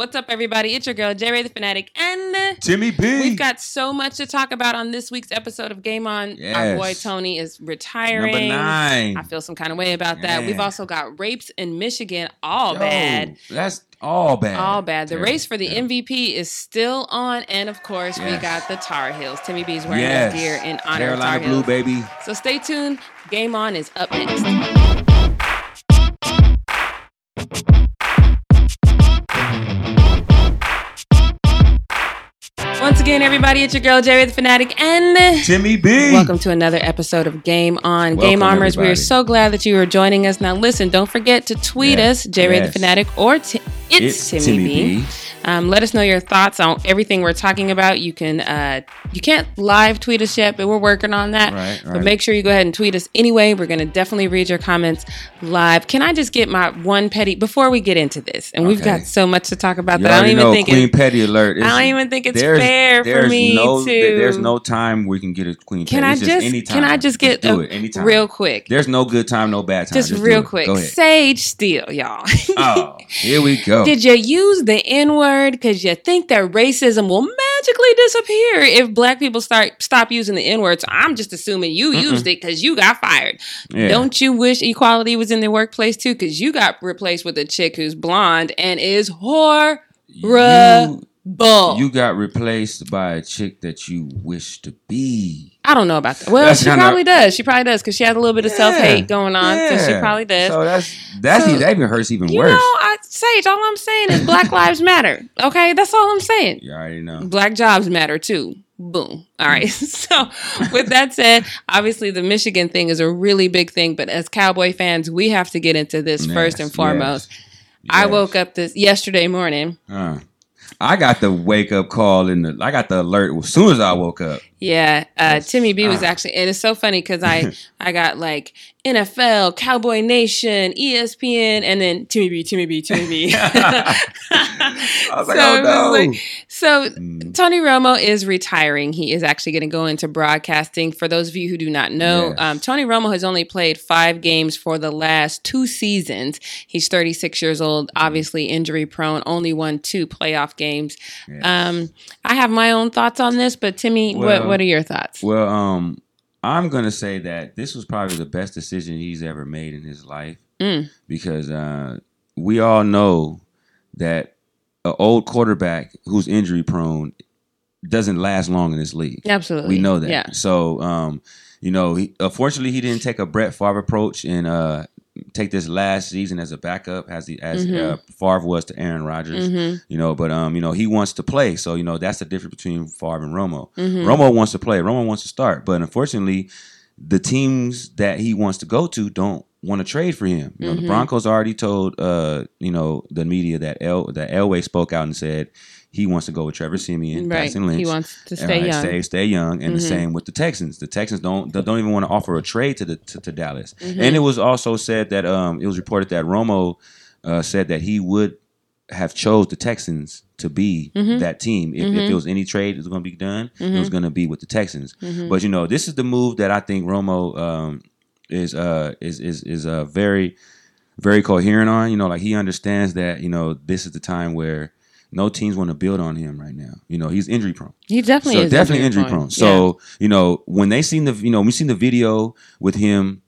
What's up, everybody? It's your girl, J Ray the Fanatic, and Timmy B. we've got so much to talk about on this week's episode of Game On. Our boy Tony is retiring. number nine. I feel some kind of way about that. We've also got rapes in Michigan, all Yo, bad. That's all bad. All bad. The Terrible, race for the terrible. MVP is still on, and of course, we got the Tar Heels. Timmy B is wearing Yes. his gear in honor Carolina of Tar Blue, Heels. baby. So stay tuned. Game On is up next. Again, everybody, it's your girl Jerry the Fanatic, and Timmy B. welcome to another episode of Game On. Game Welcome, Armors, we are so glad that you are joining us. Now, listen, don't forget to tweet Yes, us, Jerry the. Fanatic, or Ti- it's, Timmy, B. Um, let us know your thoughts on everything we're talking about. You can uh, you can't live tweet us yet, but we're working on that. Right, But make sure you go ahead and tweet us anyway. We're going to definitely read your comments live. Can I just get my one petty before we get into this? And we've got so much to talk about You that I don't even know think Queen it, Petty alert. I don't even think it's fair for me no, to. There's no time we can get a Queen Can Petty. I It's just anytime. can I just get do a- it anytime. real quick? There's no good time, no bad time. Just, do real quick. Sage Steele, y'all. Oh, here we go. Did you use the N word because you think that racism will magically disappear if black people start stop using the N word? So I'm just assuming you used it because you got fired. Yeah. Don't you wish equality was in the workplace too? Because you got replaced with a chick who's blonde and is horrible. you, you got replaced by a chick that you wish to be. I don't know about that. Well, That's she kinda- probably does. She probably does because she has a little bit of Yeah. self hate going on. So she probably does. So that's that's So, even, that even hurts even you worse. know, I, Sage, all I'm saying is Black Lives Matter. Okay, that's all I'm saying. you already know. Black jobs matter too. Boom. All right. So, with that said, obviously the Michigan thing is a really big thing, but as Cowboy fans, we have to get into this Yes, first and yes, foremost. I woke up this yesterday morning. Uh, I got the wake up call and the I got the alert as soon as I woke up. Yeah, uh. Timmy B was Ah. actually, and it's so funny because I I got like NFL, Cowboy Nation, ESPN, and then Timmy B, Timmy B, Timmy B. I was like, So oh no. like- so Mm. Tony Romo is retiring. He is actually going to go into broadcasting. For those of you who do not know, Yes. um, Tony Romo has only played five games for the last two seasons. He's 36 years old, obviously injury prone, only won two playoff games. Yes. Um, I have my own thoughts on this, but Timmy, Well, what are your thoughts? Well, um, I'm gonna say that this was probably the best decision he's ever made in his life Mm. because uh, we all know that an old quarterback who's injury prone doesn't last long in this league. Absolutely. We know that. Yeah. So, um, you know, he, unfortunately, he didn't take a Brett Favre approach and uh, take this last season as a backup, as he, as Mhm. uh, Favre was to Aaron Rodgers. hmm You know, but um, you know, he wants to play. So you know, that's the difference between Favre and Romo. hmm Romo wants to play. Romo wants to start, but unfortunately, the teams that he wants to go to don't want to trade for him. You know, Mhm. the Broncos already told uh, you know, the media that El that Elway spoke out and said he wants to go with Trevor Siemian, Right. Lynch. He wants to stay right, young. Stay, stay young, and the Mhm. same with the Texans. The Texans don't don't even want to offer a trade to the to, to Dallas. Mhm. And it was also said that um, it was reported that Romo uh, said that he would have chose the Texans to be Mhm. that team if, Mhm. if there was any trade that was going to be done. It Mhm. was going to be with the Texans. Mhm. But you know, this is the move that I think Romo um, is uh, is is is uh, very very coherent on. You know, like he understands that you know this is the time where. No teams want to build on him right now. You know he's injury prone he definitely so is definitely injury prone. So you know when they seen the you know we seen the video with him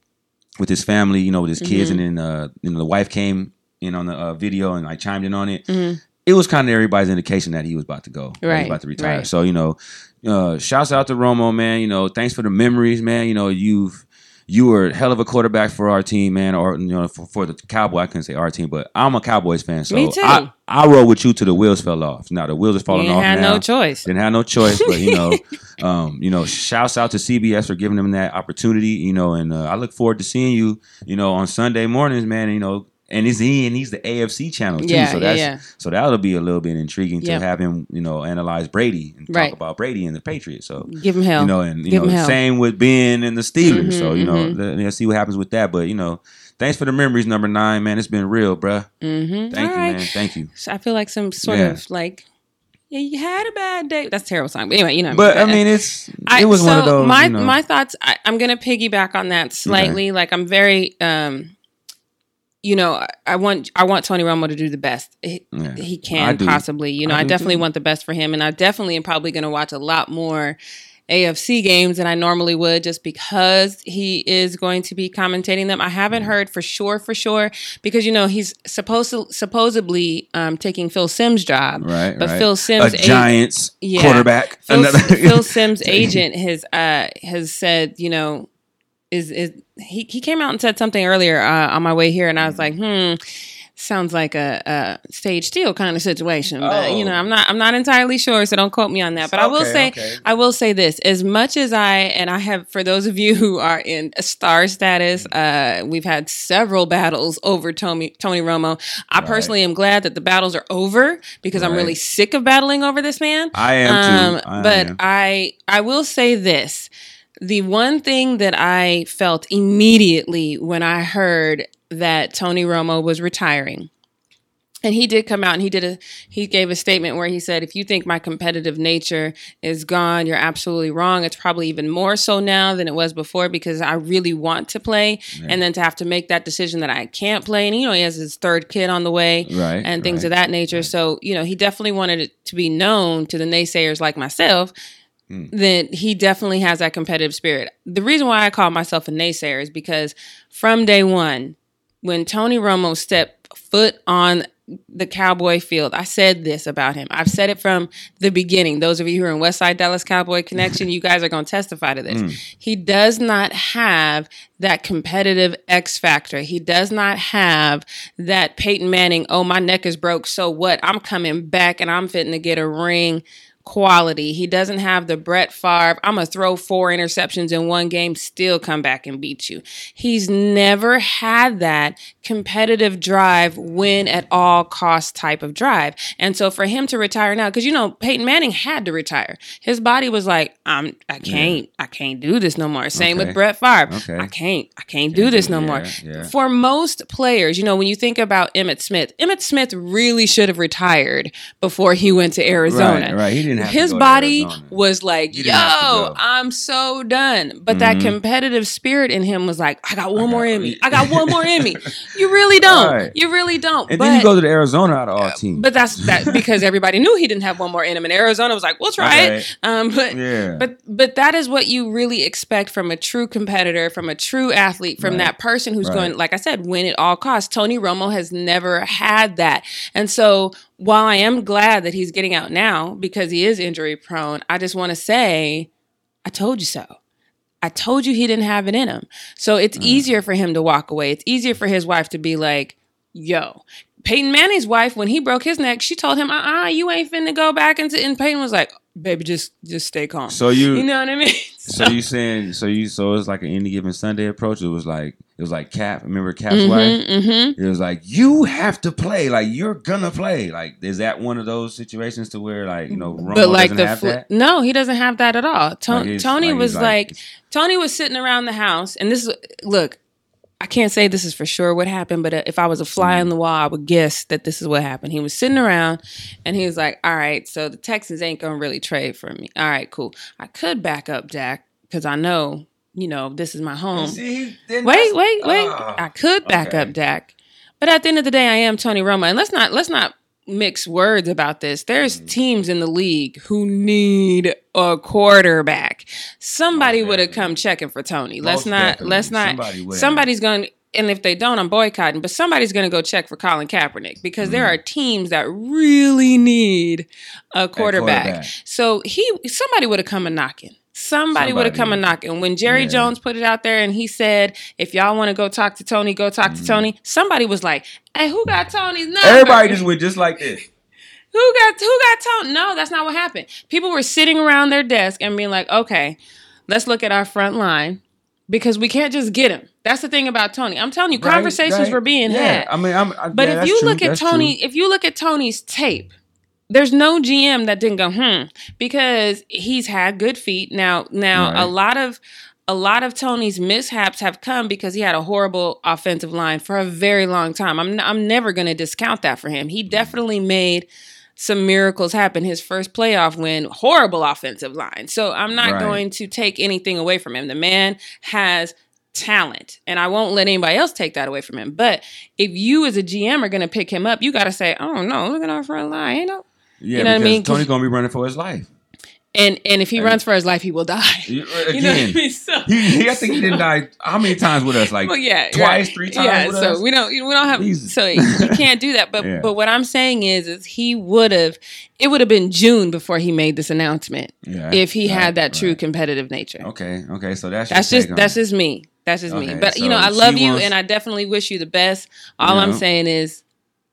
with his family, you know with his kids, Mhm. and then uh, you know the wife came in on the uh, video and like chimed in on it. Mhm. It was kind of everybody's indication that he was about to go, that he was Right, about to retire. right. So you know, uh, shouts out to Romo, man. You know, thanks for the memories, man. You know, you've you were a hell of a quarterback for our team, man, or you know, for, for the Cowboy. I couldn't say our team, but I'm a Cowboys fan, so Me too. I, I rode with you till the wheels fell off. Now the wheels are falling you off had now no choice. didn't have no choice. But you know, um, you know, shouts out to CBS for giving them that opportunity. You know, and uh, I look forward to seeing you. You know, on Sunday mornings, man. You know, and he's he and he's the AFC channel too. Yeah, so that's yeah. so that'll be a little bit intriguing Yeah. to have him. You know, analyze Brady and Right. talk about Brady and the Patriots. So. Give him hell. You know, and you Give know, same with Ben and the Steelers. Mhm, so you know, mhm. let, us see what happens with that. But you know, thanks for the memories, number nine, man. It's been real, bruh. mm-hmm. Thank you, man. Thank you. So I feel like some sort Yeah. of like, yeah, you had a bad day. That's a terrible song. But anyway, you know. But I mean, it's I- it was so one of those. My you know, my thoughts. I, I'm going to piggyback on that slightly. Like I'm very. um you know, I- want I want Tony Romo to do the best he, Yeah. he can possibly. You know, I I, definitely too. want the best for him, and I definitely am probably going to watch a lot more AFC games than I normally would, just because he is going to be commentating them. I haven't heard for sure, for sure, because you know he's supposed to supposedly um, taking Phil Simms' job, Right, But right. Phil Simms, a a- Giants Yeah. quarterback. Phil, Phil Simms' agent has uh, has said, you know, is is he he came out and said something earlier uh, on my way here, and I was like, hmm. Sounds like a, a Sage Steele kind of situation, but you Oh. know, I'm not I'm not entirely sure, so don't quote me on that. But I will say, okay. I will say this: as much as I and I have, for those of you who are in star status, uh, we've had several battles over Tony Tony Romo. I Right. personally am glad that the battles are over because I'm really sick of battling over this man. I am too. I Um, but am. I I will say this. The one thing that I felt immediately when I heard that Tony Romo was retiring. And he did come out and he did a he gave a statement where he said if you think my competitive nature is gone you're absolutely wrong. It's probably even more so now than it was before because I really want to play and then to have to make that decision that I can't play. And you know he has his third kid on the way Right, and things right, of that nature. so you know he definitely wanted it to be known to the naysayers like myself Hmm. that he definitely has that competitive spirit. The reason why I call myself a naysayer is because from day one, when Tony Romo stepped foot on the Cowboy field, I said this about him. I've said it from the beginning. Those of you who are in West Side Dallas Cowboy Connection, you guys are going to testify to this. Hmm. He does not have that competitive X factor. He does not have that Peyton Manning, oh, my neck is broke. So what? I'm coming back and I'm fitting to get a ring quality. He doesn't have the Brett Favre, I'm going to throw four interceptions in one game, still come back and beat you. He's never had that competitive drive, win at all cost type of drive. And so for him to retire now, because you know, Peyton Manning had to retire. His body was like, I'm, I can't, I can't do this no more. Same Okay. with Brett Favre. Okay. I can't, I can't do this no yeah, more. yeah. For most players, you know, when you think about Emmitt Smith, Emmitt Smith really should have retired before he went to Arizona Right, right. He didn't have to his body was like, "Yo, didn't have to go. I'm so done." But that Mhm. competitive spirit in him was like, "I got one more got- in me. I got one more in me." You really don't. Right. You really don't. And but, then you go to the Arizona out of all teams. but that's that because everybody knew he didn't have one more in him, and Arizona was like, "We'll try Right. it." Um, but yeah. but but that is what you really expect from a true competitor, from a true athlete, from Right. that person who's going, like I said, win at all costs. Tony Romo has never had that, and so while I am glad that he's getting out now because he is injury prone, I just want to say, I told you so. I told you he didn't have it in him. So it's mm. easier for him to walk away. It's easier for his wife to be like, yo. Peyton Manning's wife, when he broke his neck, she told him, uh uh you ain't finna go back into and Peyton was like, baby, just just stay calm. so you, You know what I mean? so you saying, so you, so it's like an any given Sunday approach. It was like, it was like Cap. Remember Cap's Mhm, wife? mhm. It was like you have to play. Like you're gonna play. Like is that one of those situations to where like you know Romo But like doesn't the have fl- that? no, he doesn't have that at all. Like, Tony like, was he's like, Tony was sitting around the house, and this is look. I can't say this is for sure what happened, but uh, if I was a fly on the wall, I would guess that this is what happened. He was sitting around, and he was like, "All right, so the Texans ain't gonna really trade for me. All right, cool. I could back up Dak because I know, you know, this is my home. See, Wait, wait, wait. Ah. I could back okay. up Dak. But at the end of the day, I am Tony Romo. And let's not let's not mix words about this. There's Mm-hmm. teams in the league who need a quarterback. Somebody Most would have come checking for Tony. Let's not definitely. let's not Somebody somebody's going and if they don't, I'm boycotting, but somebody's going to go check for Colin Kaepernick because there Mm-hmm. are teams that really need a quarterback. quarterback. So he somebody would have come a knocking. Somebody, would have come a Somebody. knocking. When Jerry Yeah. Jones put it out there and he said, if y'all want to go talk to Tony, go talk to Tony. Somebody was like, hey, who got Tony's number? Mm-hmm. Everybody just went just like this. who got who got Tony? No, that's not what happened. People were sitting around their desk and being like, okay, let's look at our front line because we can't just get him. That's the thing about Tony. I'm telling you, Right, conversations right. were being yeah. had. I mean, I'm. I, But yeah, if you true, look at Tony, true. if you look at Tony's tape, there's no GM that didn't go hmm because he's had good feet. Now, now a lot of a lot of Tony's mishaps have come because he had a horrible offensive line for a very long time. I'm I'm never going to discount that for him. He definitely made some miracles happen. His first playoff win, horrible offensive line. So I'm not Right. going to take anything away from him. The man has talent, and I won't let anybody else take that away from him. But if you as a GM are going to pick him up, you got to say, "Oh no, look at our front line." You know, Yeah, You know what I because mean? Tony's gonna be running for his life. and and if he And- runs for his life, he will die. You- uh, You know what I Again, mean? So, he, he, I think he didn't die how many times with us? Like well, yeah, twice, right. three times Yeah, with so us? we don't we don't have Jesus. so you can't do that. But Yeah. but what I'm saying is is he would have it would have been June before he made this announcement yeah, if he right, had that true competitive nature. Okay, okay, so that's That's just that's um, just me. That's just me. Okay, But you know, I love you wants- and I definitely wish you the best. All I'm saying is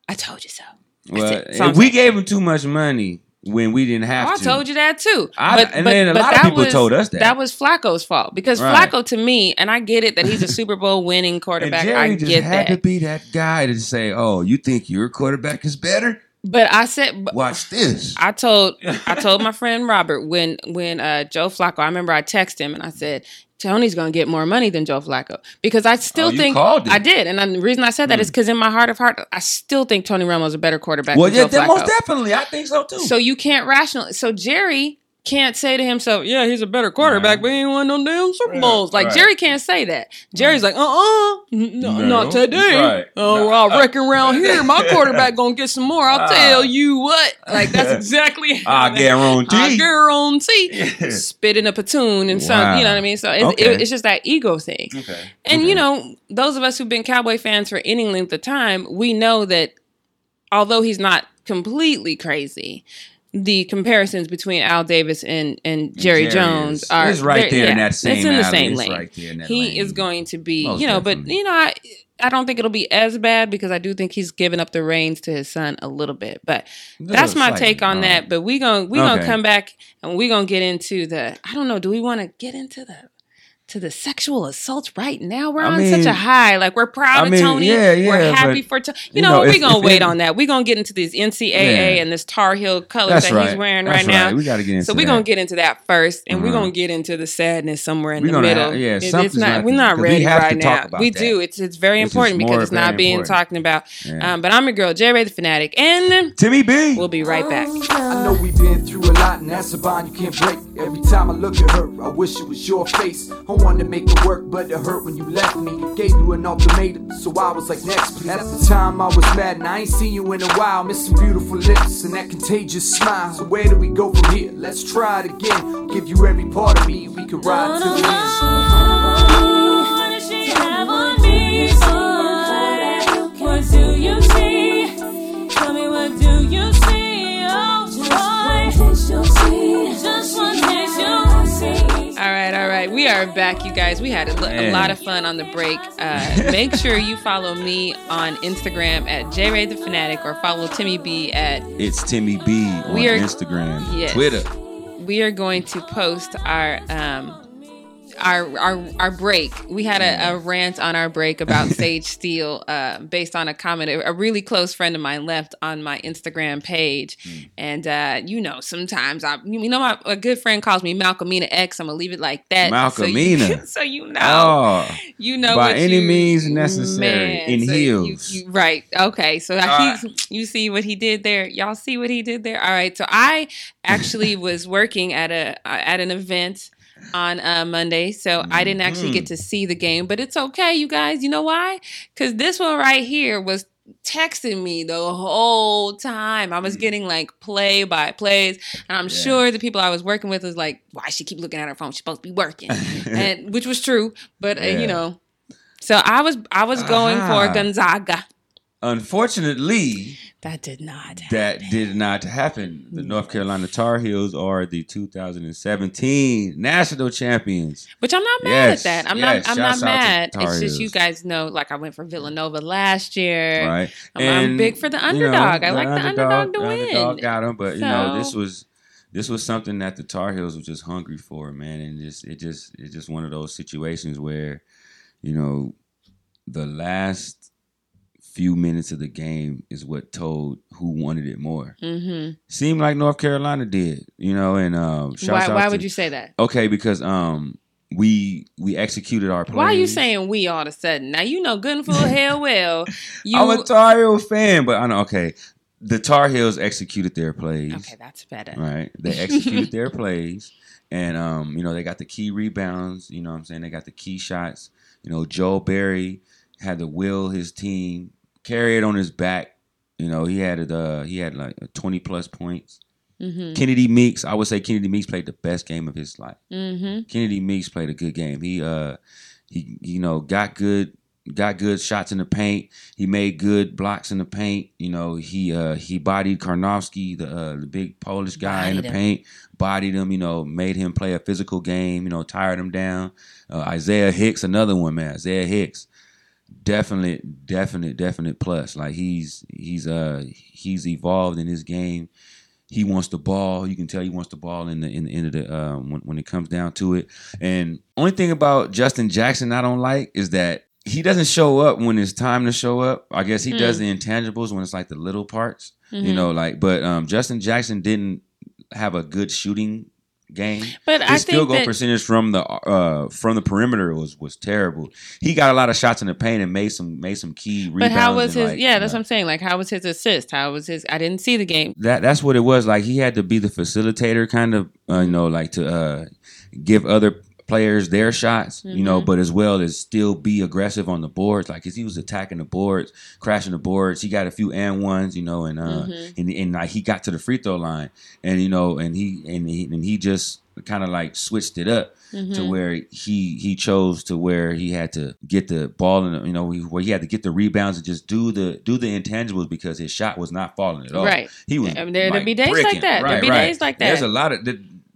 I told you so. Well. it. That's all I'm If we gave him too much money when we didn't have Oh, I to, told you that too. I- and then a lot of people told us that. That was Flacco's fault because Right. Flacco, to me, and I get it that he's a Super Bowl winning quarterback. I just get had that. to be that guy to say, "Oh, you think your quarterback is better? But I said, but Watch this." I told I told my friend Robert when when uh, Joe Flacco. I remember I texted him and I said Tony's going to get more money than Joe Flacco because I still Oh, think. I did, and the reason I said that Hmm. is because in my heart of heart, I still think Tony Romo's a better quarterback. well, than yeah, Joe Flacco. most definitely, I think so too. So you can't rational. So Jerry can't say to himself, "Yeah, he's a better quarterback, Right. but he ain't won no damn Super Bowls." Like right. Jerry can't say that. Jerry's like, "Uh, uh no, No, not today. right. Oh, No. well, I reckon around here, my quarterback gonna get some more. I'll Ah. tell you what. Like that's exactly. how I guarantee. I guarantee. Spit in a platoon and some, you know what I mean. So it's, Okay. it, it's just that ego thing. Okay. And okay. you know, those of us who've been Cowboy fans for any length of time, we know that although he's not completely crazy, the comparisons between Al Davis and and Jerry, Jerry Jones is- are is right there in that same It's in the alley. same lane. right there in that he lane. is going to be, Most you know, but you know, I I don't think it'll be as bad because I do think he's giving up the reins to his son a little bit. But that's my take on All that. But we gonna we gonna come back and we are gonna get into the. I don't know. Do we want to get into the to the sexual assault right now? We're I on such a high. Like we're proud I of mean, Tony. yeah, we're happy but, for Tony. You, you know, know, we're gonna if wait it- on that. We're gonna get into these NCAA Yeah. and this Tar Heel colors That's that right. he's wearing That's right now. We got to get into So we're gonna get into that first, and we're Uh-huh. gonna get into the sadness somewhere in We're the middle. have- yeah, It- it's something's not. not- We're not 'cause we ready have to right talk now. about We that. do. It's it's very It's important because it's not being talked about. Um, but I'm your girl, J Ray the Fanatic, and Timmy B. we'll be right back. I know we've been through a lot, and that's a bond you can't break. Every time I look at her, I wish it was your face. I wanted to make it work, but it hurt when you left me. Gave you an ultimatum, so I was like, next, please. At the time, I was mad, and I ain't seen you in a while. Missing beautiful lips and that contagious smile. So where do we go from here? Let's try it again. Give you every part of me, we can ride to the end. What does she have on me? What do you see? Tell me what do you see? Oh boy, just one taste you'll see. All right, all right. We are back, you guys. We had a, lo- a lot of fun on the break. Uh, make sure you follow me on Instagram at JRay the Fanatic or follow Timmy B at. It's Timmy B on We are- Instagram, Yes. Twitter. We are going to post our. Um, our, our our break. We had a, a rant on our break about Sage Steele, uh, based on a comment a, a really close friend of mine left on my Instagram page, Mm. and uh, you know sometimes I you know my a good friend calls me Malcolmina X. I'm gonna leave it like that. Malcolmina. so you, so you know Oh, you know By any you- means necessary, in so heels. you- you- right okay so Ah. he's, you see what he did there y'all see what he did there all right so i actually was working at a uh, at an event on uh, Monday, so I didn't actually get to see the game, but it's okay, you guys. You know why? Because this one right here was texting me the whole time. I was getting like play by plays, and I'm Yeah. sure the people I was working with was like, "Why she keep looking at her phone? She's supposed to be working," and which was true. But uh, Yeah. you know, so I was I was going for Gonzaga. Unfortunately, That did not. that did not happen. The North hmm. Carolina Tar Heels are the 2017 national champions. Which I'm not mad Yes, at that. I'm yes, not. I'm not mad. It's just you guys know. Like I went for Villanova last year. Right. I'm- I'm big for the you know, underdog. I like the underdog to the win. Underdog got them, but you know, this was this was something that the Tar Heels were just hungry for, man, and just it just it's just one of those situations where, you know, the last few minutes of the game is what told who wanted it more. Mm-hmm. Seemed like North Carolina did, you know, and um, Why? out Why to- would you say that? Okay, because um, we we executed our plan. Why are you saying we all of a sudden? Now you know good and full hell well. You I'm a Tar Heel fan, but I know. Okay, the Tar Heels executed their plays. okay? That's better. Right, they executed their plays, and um, you know they got the key rebounds. You know, what I'm saying they got the key shots. You know, Joel Berry had to will his team, carry it on his back. You know, he had it. Uh, he had like twenty plus points. Mm-hmm. Kennedy Meeks, I would say Kennedy Meeks played the best game of his life. Mm-hmm. Kennedy Meeks played a good game. He uh he you know got good got good shots in the paint. He made good blocks in the paint. You know, he uh he bodied Karnowski, the uh, the big Polish guy in the him. paint, bodied him, you know, made him play a physical game, you know, tired him down. Uh, Isaiah Hicks, another one, man. Isaiah Hicks. Definite, definite, definite plus. Like he's he's uh he's evolved in his game he wants the ball. You can tell he wants the ball in the in the end of the um, when when it comes down to it. And only thing about Justin Jackson I don't like is that he doesn't show up when it's time to show up. I guess he does the intangibles when it's like the little parts, you know. Like, but um, Justin Jackson didn't have a good shooting game. But I His field goal that percentage from the uh from the perimeter was was terrible. He got a lot of shots in the paint and made some made some key rebounds. But how was his? like, yeah, that's uh, what I'm saying. Like, how was his assist? How was his? I didn't see the game. that that's what it was like he had to be the facilitator kind of uh, you know like to uh give other players their shots you know mm-hmm. but as well as still be aggressive on the boards like 'cause he was attacking the boards crashing the boards he got a few and ones you know and uh mm-hmm. and, and like he got to the free throw line and you know and he and he, and he just kind of like switched it up to mm-hmm. where he he chose to where he had to get the ball and you know where he had to get the rebounds and just do the do the intangibles because his shot was not falling at all. Right. He was. I mean, there- there'd like, be days like bricking. that. There'd be right. days like that. There's a lot of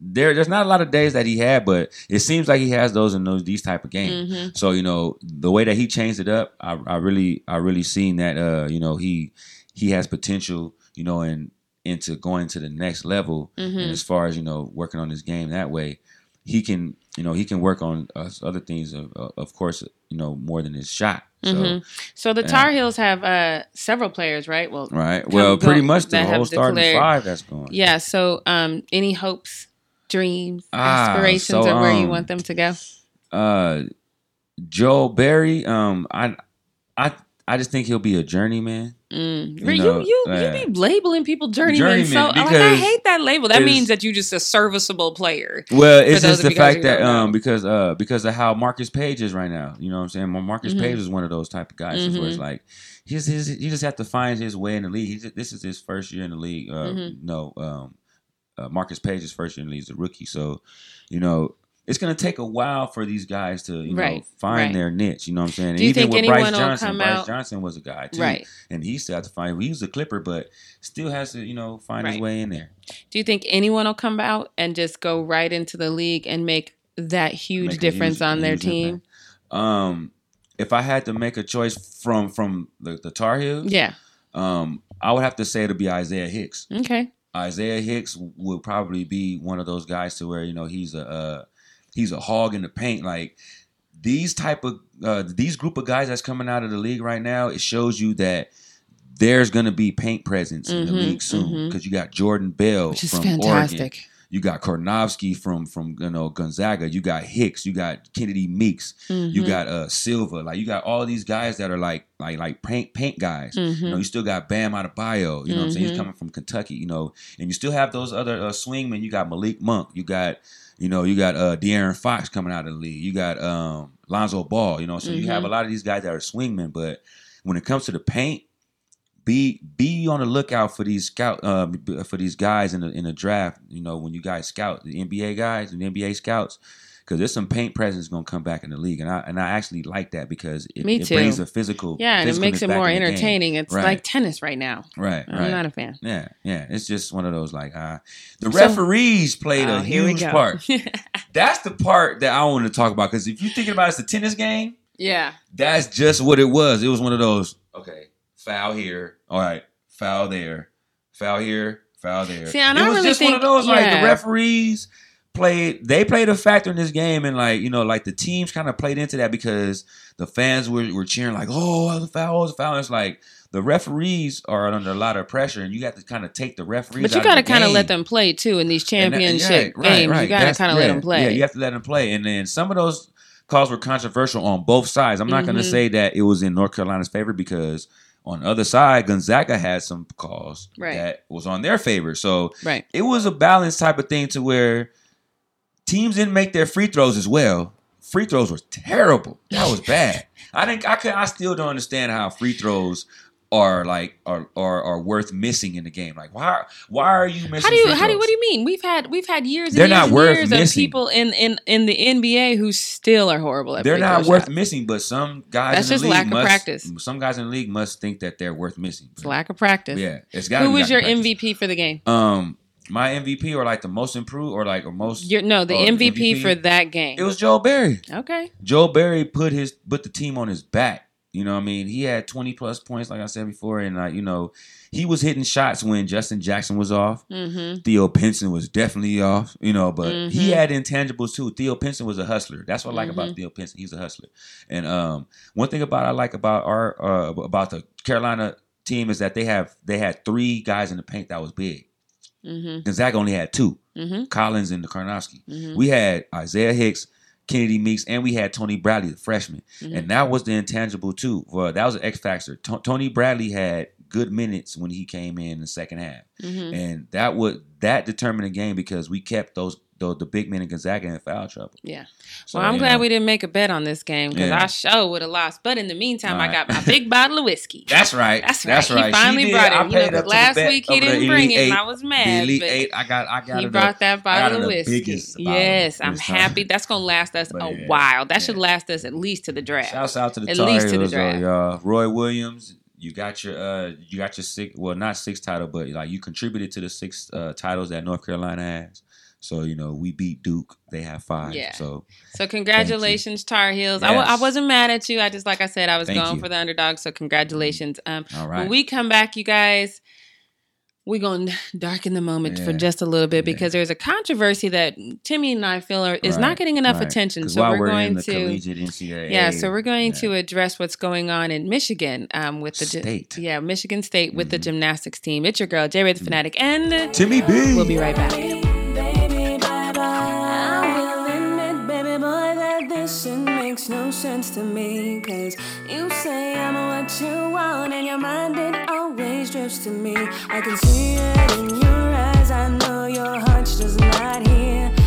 there. There's not a lot of days that he had, but it seems like he has those in those these type of games. Mm-hmm. So you know the way that he changed it up, I, I really I really seen that uh you know he he has potential you know and into going to the next level Mm-hmm. and as far as you know working on his game that way he can you know he can work on uh, other things of, of course you know more than his shot so Mhm. So the Tar Heels have uh, several players, right? Well, right well pretty much the whole starting declared- five that's going Yeah. So, um, any hopes, dreams, Ah, aspirations so, of where you um, want them to go? uh Joel Berry um I I I just think he'll be a journeyman Mm. you You know, you, uh, you be labeling people journeymen. journeyman so like I hate that label. That means that you're just a serviceable player. Well, it's just the fact that um because uh because of how Marcus Paige is right now. You know what I'm saying? Well, Marcus Mhm. Paige is one of those type of guys where it's Mhm. like he's his he just have to find his way in the league. He just, this is his first year in the league. Uh, Mhm. No, um, uh, Marcus Paige's first year in the league is a rookie, so you know. It's gonna take a while for these guys to, you know, find right. their niche. You know what I'm saying? Do you Even think with Brice Johnson, Brice out- Johnson was a guy too, Right. and he still has to find. He was a Clipper, but still has to, you know, find his way in there. Do you think anyone will come out and just go right into the league and make that huge Make difference huge- on their team? Um, if I had to make a choice from from the, the Tar Heels, Yeah. um, I would have to say it'll be Isaiah Hicks. Okay. Isaiah Hicks would probably be one of those guys to where you know he's a uh, he's a hog in the paint. Like these type of uh, these group of guys that's coming out of the league right now, it shows you that there's going to be paint presence in the Mhm, league soon because you got Jordan Bell Which is from Oregon. You got Karnowski from from you know Gonzaga. You got Hicks. You got Kennedy Meeks. You Mhm. got uh Silva. Like you got all these guys that are like like like paint paint guys. You know, you still got Bam Adebayo. You know what I'm saying? He's coming from Kentucky. You know, and you still have those other uh, swingmen. You got Malik Monk. You got you know you got uh De'Aaron Fox coming out of the league. You got um Lonzo Ball. You know, so you have a lot of these guys that are swingmen. But when it comes to the paint, be be on the lookout for these scout uh, for these guys in the in the draft. You know, when you guys scout the NBA guys and NBA scouts, because there's some paint presence gonna come back in the league, and I and I actually like that because it, it brings a physical Yeah, and it makes it more in the game. entertaining. It's Right. like tennis right now. Right, I'm right. not a fan. yeah, yeah. It's just one of those like uh the So- referees played Oh, a huge part. That's the part that I want to talk about because if you're thinking about it as a tennis game, yeah. that's just what it was. It was one of those, okay, foul here. All right, foul there. Foul here, foul there. See, and it I was really just one of think- those like the referees played they played a factor in this game and like, you know, like the teams kind of played into that because the fans were, were cheering like, "Oh, the foul, the foul." It's like the referees are under a lot of pressure and you have to kind of take the referees But you got to kind of let them play too in these that- championship yeah, right, games. right. You got to kind of let them play. Yeah, you have to let them play. And then some of those calls were controversial on both sides. I'm not going to mm-hmm. say that it was in North Carolina's favor because on the other side, Gonzaga had some calls Right. that was on their favor. So right. it was a balanced type of thing to where teams didn't make their free throws as well. free throws were terrible. That was bad. I think I could. I still don't understand how free throws are like are are, are worth missing in the game. Like why why are you missing? How do you how do what do you mean? We've had we've had years They're years not worth years missing. of people in, in in the NBA who still are horrible at They're not worth shots. missing, but some guys That's in just the league lack of must, practice. Some guys in the league must think that they're worth missing. It's lack of practice. Yeah, it's got. Who was your MVP for the game? Um, my MVP or like the most improved or like or most. Your, no, the MVP, MVP? for that game. It was Joel Berry. okay. Joel Berry put his put the team on his back. You know, what I mean, he had twenty plus points, like I said before, and like you know, he was hitting shots when Justin Jackson was off. Mm-hmm. Theo Pinson was definitely off, you know, but he Mhm. had intangibles too. Theo Pinson was a hustler. That's what I like Mm-hmm. about Theo Pinson. He's a hustler. And um, one thing about I like about our uh, about the Carolina team is that they have they had three guys in the paint that was big. Mm-hmm. Gonzaga only had two, Mm-hmm. Collins and the Karnowski. Mhm. We had Isaiah Hicks, Kennedy Meeks, and we had Tony Bradley, the freshman. Mhm. And that was the intangible too. Well, that was an X factor. To- Tony Bradley had good minutes when he came in the second half Mm-hmm. and that would that determined the game because we kept those the, the big men in Gonzaga in foul trouble. Yeah. So, well, I'm glad know, we didn't make a bet on this game because Yeah. I sure would have lost. But in the meantime, I got my big bottle of whiskey. That's right. That's right. That's right. He finally She did. brought I it. You know, paid 'cause up to the last week he didn't bring Elite it, and I was The mad. Elite but Eight. I got. I got. he brought up. that bottle of whiskey. biggest bottle Yes, I'm this time. happy. That's gonna last us But a yeah, while. That should last us at least to the draft. Shouts out to the At Tar least to the draft. y'all. Roy Williams, you got your uh, you got your six. Well, not six title, but like you contributed to the six uh, titles that North Carolina has. So you know we beat Duke. They have five. Yeah. So So congratulations, Tar Heels. I, w- I Yes. wasn't mad at you. I just like I said, I was Thank going you. for the underdog. So congratulations. Um, all right. when we come back, you guys, we're going to darken the moment for just a little bit Yeah. because there's a controversy that Timmy and I feel are, is Right, not getting enough right. attention. So we're, we're in going to. Yeah, so we're going yeah. to address what's going on in Michigan um, with the State. yeah Michigan State with the Mhm. gymnastics team. It's your girl J Ray the Fanatic, and Timmy B. we'll be right back. Sense to me. Cause you say I'm what you want, and your mind it always drifts to me. I can see it in your eyes. I know your heart does not hear.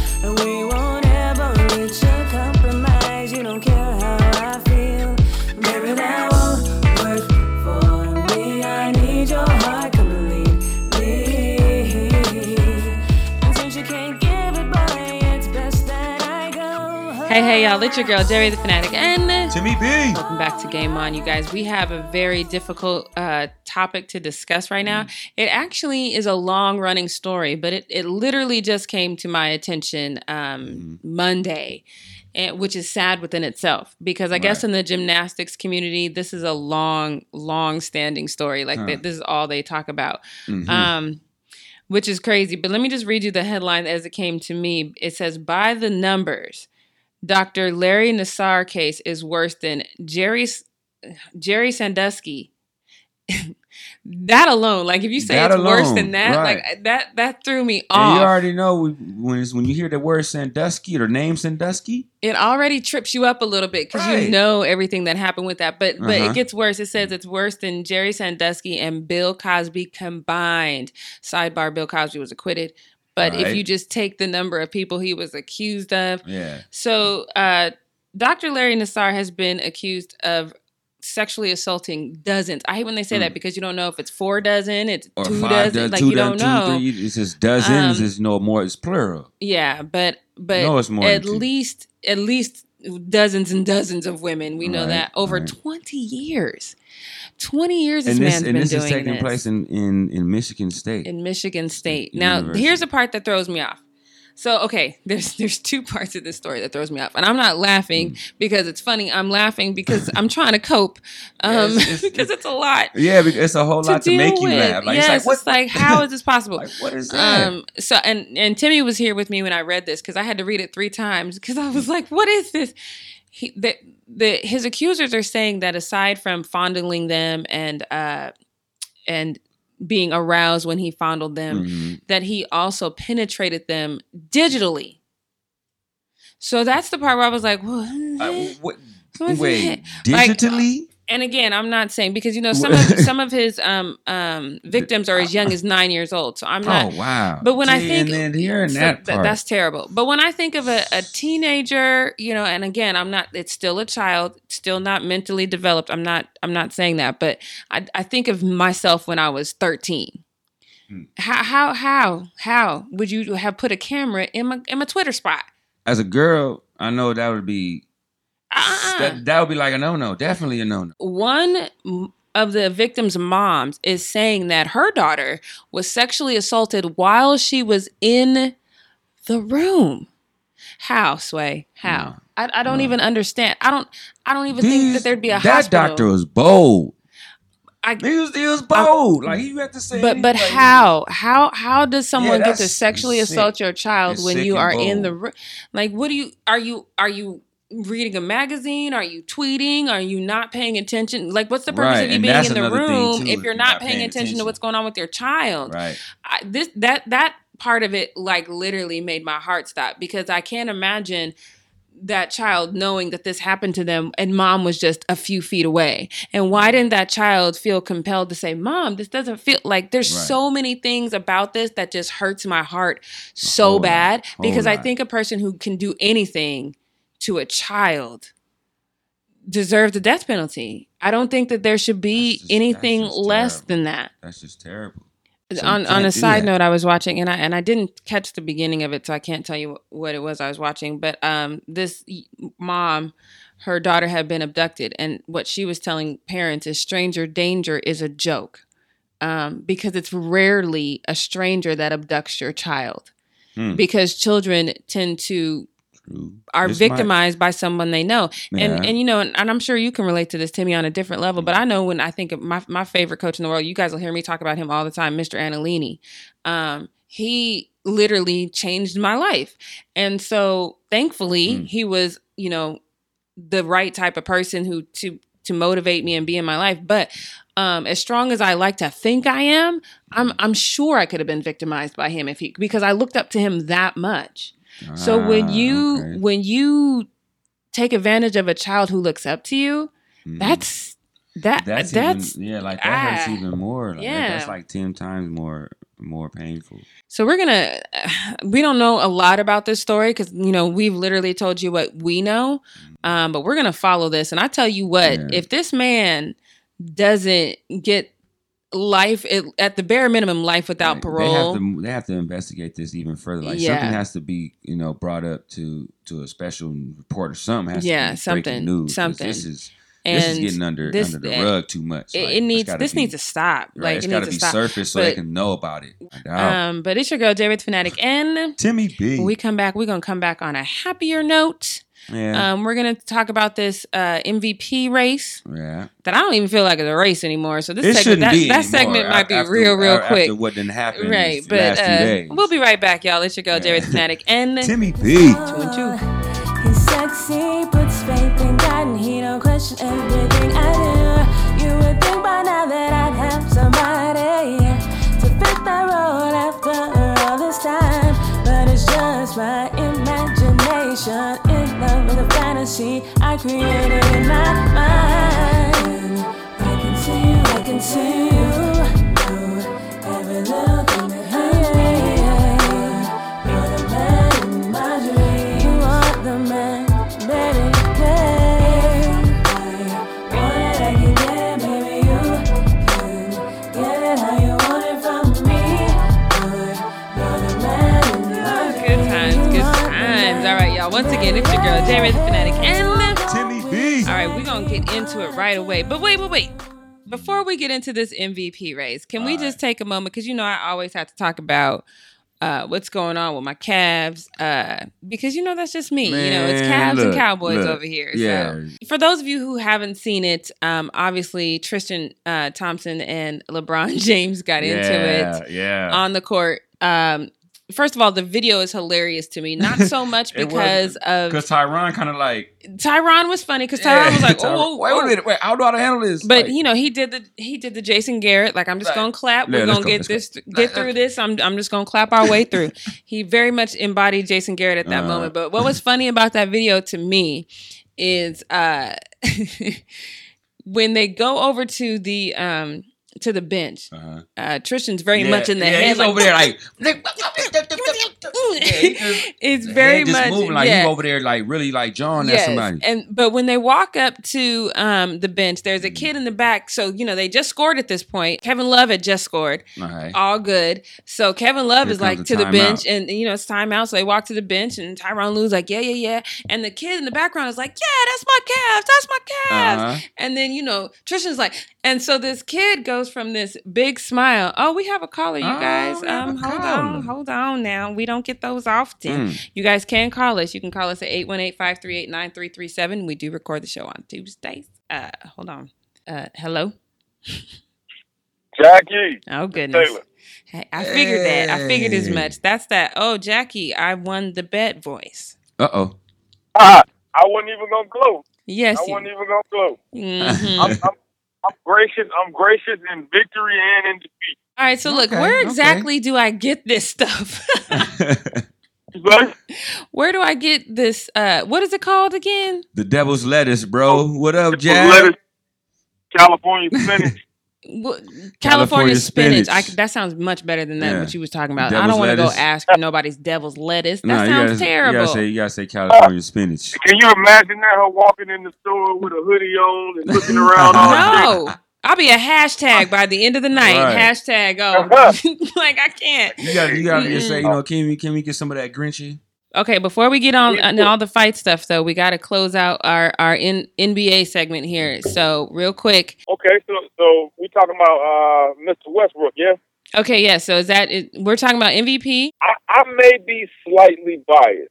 Hey, hey, y'all! It's your girl Jerry the Fanatic, and Timmy B. welcome back to Game On, you guys. We have a very difficult uh, topic to discuss right now. It actually is a long-running story, but it it literally just came to my attention um, Monday. And, which is sad within itself because I guess in the gymnastics community, this is a long, long standing story. Like Huh. th- this is all they talk about. Mhm. um, which is crazy. But let me just read you the headline as it came to me. It says, "By the numbers, Dr. Larry Nassar case is worse than Jerry Jerry Sandusky." that alone, like if you say That it's worse than that, right. like that that threw me And off. you already know when when you hear the word Sandusky or name Sandusky. it already trips you up a little bit because you know everything that happened with that. But but Uh-huh. it gets worse. It says it's worse than Jerry Sandusky and Bill Cosby combined. Sidebar: Bill Cosby was acquitted. But if you just take the number of people he was accused of, Yeah. so uh, Dr. Larry Nassar has been accused of sexually assaulting dozens. I hate when they say Mm. that because you don't know if it's four dozen, it's Or two dozen, dozen, like two you don't dozen, know. two, three. It's just dozens. Um, it's no more. It's plural. Yeah, but but No, it's more at two. least at least dozens and dozens of women. We know Right, that over right. twenty years. Twenty years this and this man's and been this doing is taking this place in, in in Michigan State. in Michigan State. Now, University. here's the part that throws me off. So, okay, there's there's two parts of this story that throws me off, and I'm not laughing Mm. because it's funny. I'm laughing because I'm trying to cope, um, Yes, it's- because it's a lot yeah, because it's a whole to lot to make you laugh. Like yes, it's like it's like how is this possible? like what is that? Um. So and and Timmy was here with me when I read this because I had to read it three times because I was like, "What is this?" He the the his accusers are saying that aside from fondling them and uh and being aroused when he fondled them, Mhm. that he also penetrated them digitally. So that's the part where I was like, "What? Uh, what- wait, that? Like, digitally? And again, I'm not saying because you know some of some of his um um victims are as young as nine years old. So I'm not. oh wow! But when I think and hearing so that th- that's terrible. But when I think of a, a teenager, you know, and again, I'm not. It's still a child, still not mentally developed. I'm not. I'm not saying that, but I, I think of myself when I was 13. Hmm. How how how how would you have put a camera in my in my Twitter spot? as a girl, I know that would be Uh-uh. that, that would be like a no no, definitely a no no. one of the victim's moms is saying that her daughter was sexually assaulted while she was in the room. How, Sway? How? No. I, I don't No. even understand. I don't. I don't even think that there'd be a that hospital. doctor was bold. I, He was, he was bold. like you have to say, but but how how how does someone get to sexually assault your child It's when you are in the room? Like, what do you are you are you reading a magazine? Are you tweeting? Are you not paying attention? Like, what's the purpose Right, of you and being in the room too, if you're not not paying paying attention to what's going on with your child? right? I, this that that part of it like literally made my heart stop because I can't imagine that child knowing that this happened to them and mom was just a few feet away. And why didn't that child feel compelled to say, "Mom, this doesn't feel like there's Right. so many things about this that just hurts my heart so whole bad because I think a person who can do anything to a child deserves the death penalty. I don't think that there should be just- anything less terrible. than that That's just terrible. So on on a side that. note, I was watching and I and I didn't catch the beginning of it, so I can't tell you what it was I was watching. But um, this mom, her daughter had been abducted, and what she was telling parents is stranger danger is a joke, um, because it's rarely a stranger that abducts your child, Hmm. because children tend to. Are This might- victimized by someone they know. And Yeah. and you know, and, and I'm sure you can relate to this, Timmy, on a different level. But I know when I think of my my favorite coach in the world, you guys will hear me talk about him all the time, Mr. Annalini. Um, he literally changed my life. And so thankfully Mm. he was, you know, the right type of person who to to motivate me and be in my life. But um, as strong as I like to think I am, I'm I'm sure I could have been victimized by him if he because I looked up to him that much. So when Ah, you okay. when you take advantage of a child who looks up to you, Mhm. that's that that's that's, even, yeah, like that hurts ah, even more. Like, yeah. that's like ten times more more painful. so we're gonna we don't know a lot about this story because you know we've literally told you what we know, um, but we're gonna follow this. And I tell you what, Mm-hmm. Yeah. if this man doesn't get life at, at the bare minimum life without Like, parole, They have to they have to investigate this even further. Like Yeah. something has to be you know brought up to to a special report or something. Has Yeah, to be something, news. something. This is and this is getting under this- under the rug too much. it, Like, it needs this be- needs to stop. Right, Like it's it got needs to be stop. surfaced so they can know about it. Um, but it's your girl, David Fanatic. And Timmy B. when we come back, we're going to come back on a happier note. Yeah, Um, we're going to talk about this uh, MVP race yeah. that I don't even feel like it's a race anymore. So this It segment, shouldn't that, be that anymore segment might be after- real, real after quick. what didn't happen. Right. these But last few uh, days. we'll be right back, y'all. It's your girl, Yeah. David Fanatic. And Timmy B. two and two. He's sexy, puts faith in God, and he don't question everything I do. You would think by now that I'd have somebody to fit that role after all this time, but it's just my imagination fantasy I created in my mind. I can see you, I can see you. Y'all. Once again, it's your girl, David Fanatic. And Timmy B. all right, we're going to get into it right away. But wait, wait, wait. Before we get into this MVP race, can we All just take a moment? Because, you know, I always have to talk about uh, what's going on with my Cavs. Uh, because, you know, that's just me. you know, it's Man, Cavs and Cowboys look. over here. Yeah. So, for those of you who haven't seen it, um, obviously, Tristan uh, Thompson and LeBron James got into it Yeah. on the court. Um, first of all, the video is hilarious to me. Not so much because was- of Because Tyronn kind of like Tyronn was funny because Tyronn was like, Tyronn- "Oh, wait, oh, wait a minute, wait, how do I handle this? But Like, you know, he did the he did the Jason Garrett. Like I'm just Right. gonna clap. Yeah, We're gonna go, get this go. get through this. I'm I'm just gonna clap our way through. he very much embodied Jason Garrett at that Uh. moment. But what was funny about that video to me is uh when they go over to the um to the bench, Uh-huh. uh Tristan's very Yeah, much in the yeah, head he's like, over there like it's very much moving like yeah. he's over there like really like John at Yes, somebody. and but when they walk up to um, the bench, there's Mm-hmm. a kid in the back. So you know they just scored at this point. Kevin Love had just scored, All right. all good. So Kevin Love Here is like comes to the the bench, timeout. and you know it's timeout. So they walk to the bench, and Tyronn Lue's like, yeah, yeah, yeah, and the kid in the background is like, yeah, that's my Cavs, that's my Cavs. Uh-huh. And then you know Tristan's like, and so this kid goes from this big smile. Oh, we have a caller, you Oh, guys. we Um, hold caller. on, hold on now. We don't get those often. Mm. You guys can call us. You can call us at 818-538-9337. We do record the show on Tuesdays. Uh, hold on. Uh, hello. Jackie. Oh goodness. Taylor. Hey, I figured that. I figured as much. That's that. Oh, Jackie, I won the bet voice. Uh oh. Ah, I wasn't even gonna gloat. Yes. I You, wasn't even gonna gloat. Mhm. I'm, I'm, I'm gracious. I'm gracious in victory and in defeat. All right. So look, Okay, where okay. exactly do I get this stuff? Where do I get this? Uh, what is it called again? the devil's lettuce, bro. What up, lettuce, Jack? California spinach. Wh- California, California spinach. spinach. I, that sounds much better than that. Yeah. What you was talking about. I don't want to go ask for nobody's devil's lettuce. That Nah, you sounds gotta, terrible. You gotta say, you gotta say uh, California spinach. Can you imagine that her walking in the store with a hoodie on and looking around all day? no, I'll be a hashtag by the end of the night. Right. Hashtag. Oh, like I can't. You gotta, you gotta just say, you know, can we, can we get some of that Grinchy? Okay, before we get on Yeah, on all the fight stuff, though, we got to close out our our in, NBA segment here. So, real quick. Okay, so so we talking about uh, Mr. Westbrook, yeah? Okay, yeah. So is that we're talking about MVP? I, I may be slightly biased